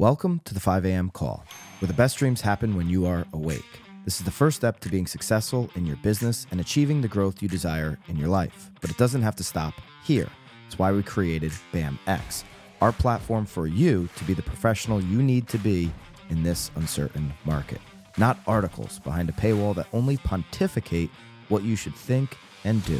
Welcome to the 5 a.m. call, where the best dreams happen when you are awake. This is the first step to being successful in your business and achieving the growth you desire in your life. But it doesn't have to stop here. It's why we created BAMX, our platform for you to be the professional you need to be in this uncertain market. Not articles behind a paywall that only pontificate what you should think and do,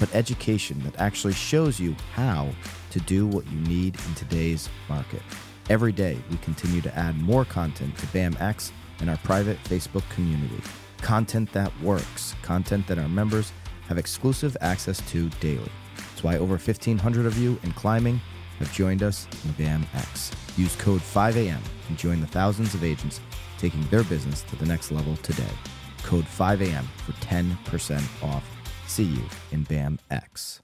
but education that actually shows you how to do what you need in today's market. Every day, we continue to add more content to BAMX and our private Facebook community. Content that works, content that our members have exclusive access to daily. That's why over 1,500 of you in climbing have joined us in BAMX. Use code 5AM and join the thousands of agents taking their business to the next level today. Code 5AM for 10% off. See you in BAMX.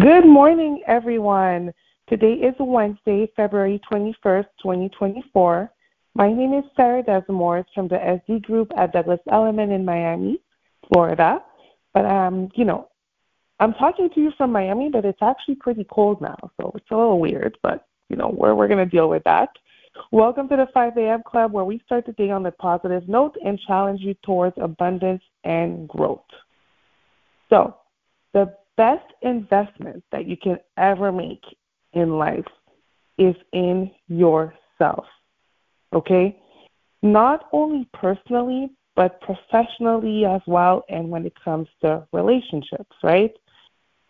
Good morning, everyone. Today is Wednesday, February 21st, 2024. My name is Sarah Desamours from the SD Group at Douglas Elliman in Miami, Florida. But, um, you know, I'm talking to you from Miami, but it's actually pretty cold now, so it's a little weird, but, you know, we're, we're going to deal with that. Welcome to the 5 a.m. Club, where we start the day on a positive note and challenge you towards abundance and growth. So, the best investment that you can ever make in life is in yourself. Okay? Not only personally, but professionally as well, and when it comes to relationships, right?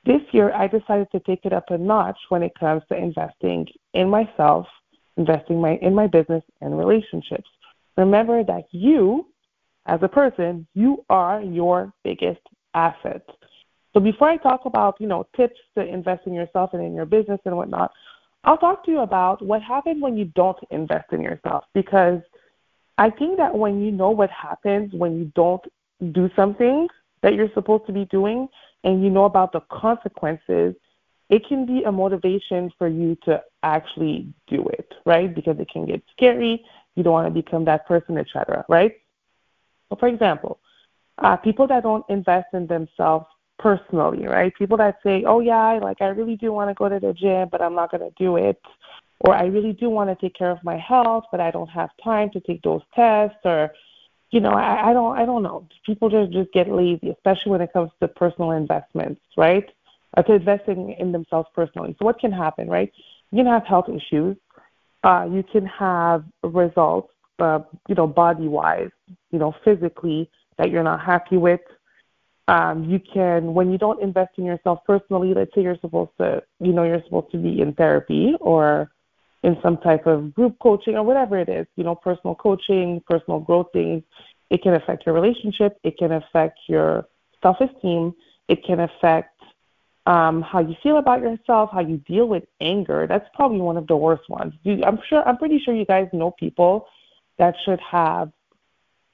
This year, I decided to take it up a notch when it comes to investing in myself, investing my, in my business and relationships. Remember that you, as a person, you are your biggest asset. So before I talk about, you know, tips to invest in yourself and in your business and whatnot, I'll talk to you about what happens when you don't invest in yourself because I think that when you know what happens when you don't do something that you're supposed to be doing and you know about the consequences, it can be a motivation for you to actually do it, right? Because it can get scary. You don't want to become that person, etc., right? So, for example, uh, people that don't invest in themselves personally, right? People that say, "Oh yeah, like I really do want to go to the gym, but I'm not going to do it," or "I really do want to take care of my health, but I don't have time to take those tests," or you know, I, I don't, I don't know. People just just get lazy, especially when it comes to personal investments, right? Or to investing in themselves personally. So what can happen, right? You can have health issues. Uh, you can have results, uh, you know, body wise, you know, physically that you're not happy with um, you can when you don't invest in yourself personally let's say you're supposed to you know you're supposed to be in therapy or in some type of group coaching or whatever it is you know personal coaching personal growth things it can affect your relationship it can affect your self esteem it can affect um, how you feel about yourself how you deal with anger. That's probably one of the worst ones. You, i'm sure i'm pretty sure you guys know people that should have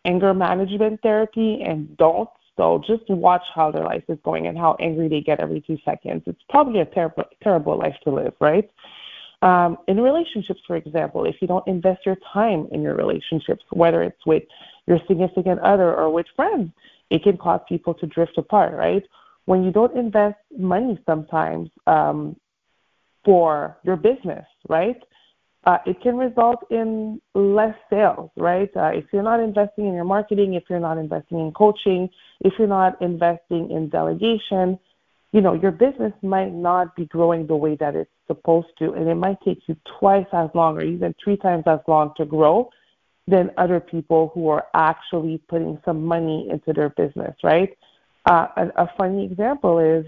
anger management therapy and don't so just watch how their life is going and how angry they get every two seconds. It's probably a terrible, terrible life to live, right? Um, in relationships, for example, if you don't invest your time in your relationships, whether it's with your significant other or with friends, it can cause people to drift apart, right? When you don't invest money sometimes um, for your business, right? Uh, it can result in less sales, right? Uh, if you're not investing in your marketing, if you're not investing in coaching, if you're not investing in delegation, you know, your business might not be growing the way that it's supposed to, and it might take you twice as long or even three times as long to grow than other people who are actually putting some money into their business, right? Uh, a, a funny example is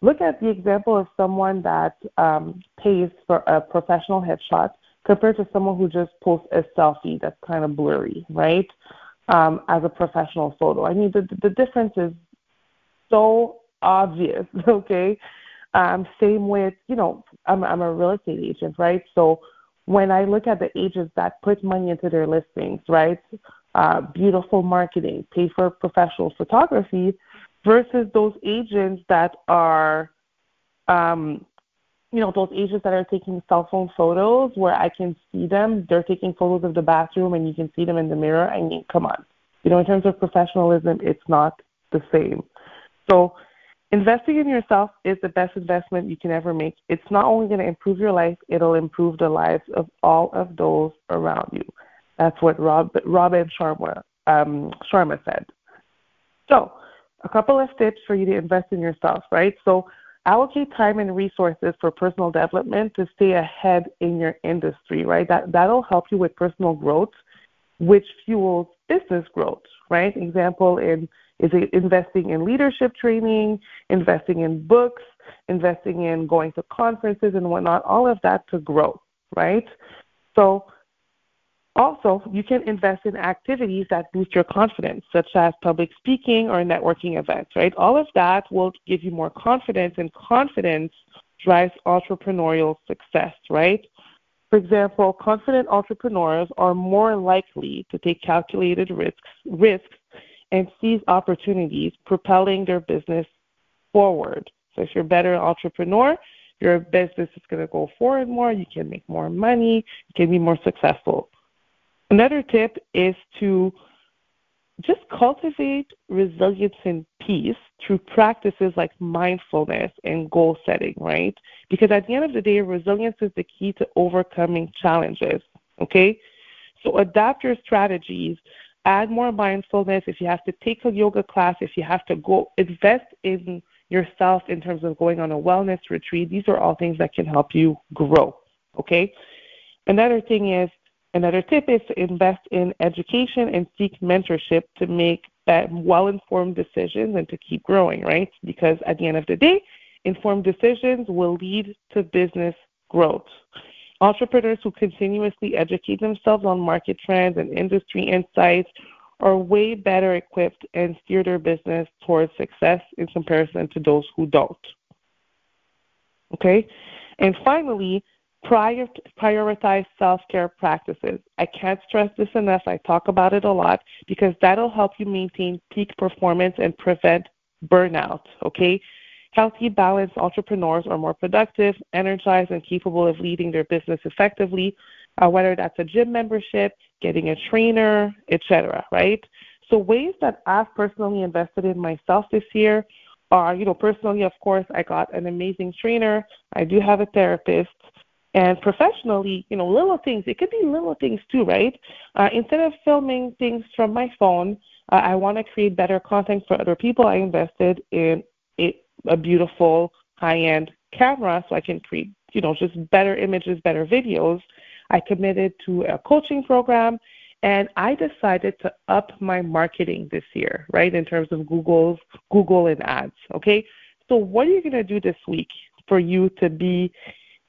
look at the example of someone that um, pays for a professional headshot compared to someone who just posts a selfie that's kind of blurry, right? Um, as a professional photo. I mean, the the difference is so obvious. Okay. Um, same with you know, I'm I'm a real estate agent, right? So when I look at the agents that put money into their listings, right? Uh, beautiful marketing, pay for professional photography, versus those agents that are um, you know, those agents that are taking cell phone photos where I can see them, they're taking photos of the bathroom and you can see them in the mirror. I mean, come on. You know, in terms of professionalism, it's not the same. So Investing in yourself is the best investment you can ever make. It's not only going to improve your life, it'll improve the lives of all of those around you. That's what Rob, Robin Sharma, um, Sharma said. So, a couple of tips for you to invest in yourself, right? So, allocate time and resources for personal development to stay ahead in your industry, right? That that'll help you with personal growth, which fuels business growth, right? Example in is it investing in leadership training, investing in books, investing in going to conferences and whatnot, all of that to grow, right? So also, you can invest in activities that boost your confidence, such as public speaking or networking events, right? All of that will give you more confidence, and confidence drives entrepreneurial success, right? For example, confident entrepreneurs are more likely to take calculated risks, risks and seize opportunities, propelling their business forward. So if you're a better entrepreneur, your business is going to go forward more, you can make more money, you can be more successful. Another tip is to just cultivate resilience and peace through practices like mindfulness and goal setting, right? Because at the end of the day, resilience is the key to overcoming challenges, okay? So adapt your strategies add more mindfulness, if you have to take a yoga class, if you have to go invest in yourself in terms of going on a wellness retreat, these are all things that can help you grow. Okay? Another thing is, another tip is to invest in education and seek mentorship to make well informed decisions and to keep growing, right? Because at the end of the day, informed decisions will lead to business growth. Entrepreneurs who continuously educate themselves on market trends and industry insights are way better equipped and steer their business towards success in comparison to those who don't. Okay? And finally, prior, prioritize self care practices. I can't stress this enough. I talk about it a lot because that'll help you maintain peak performance and prevent burnout. Okay? Healthy, balanced entrepreneurs are more productive, energized, and capable of leading their business effectively, uh, whether that's a gym membership, getting a trainer, etc. Right? So ways that I've personally invested in myself this year are, you know, personally, of course, I got an amazing trainer. I do have a therapist. And professionally, you know, little things, it could be little things too, right? Uh, instead of filming things from my phone, uh, I want to create better content for other people. I invested in it, a beautiful high-end camera so I can create, you know, just better images, better videos. I committed to a coaching program and I decided to up my marketing this year, right, in terms of Google's Google and ads. Okay. So what are you gonna do this week for you to be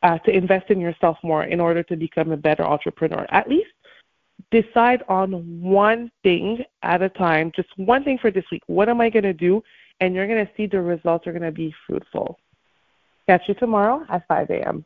uh, to invest in yourself more in order to become a better entrepreneur? At least decide on one thing at a time, just one thing for this week. What am I gonna do and you're going to see the results are going to be fruitful. Catch you tomorrow at 5 a.m.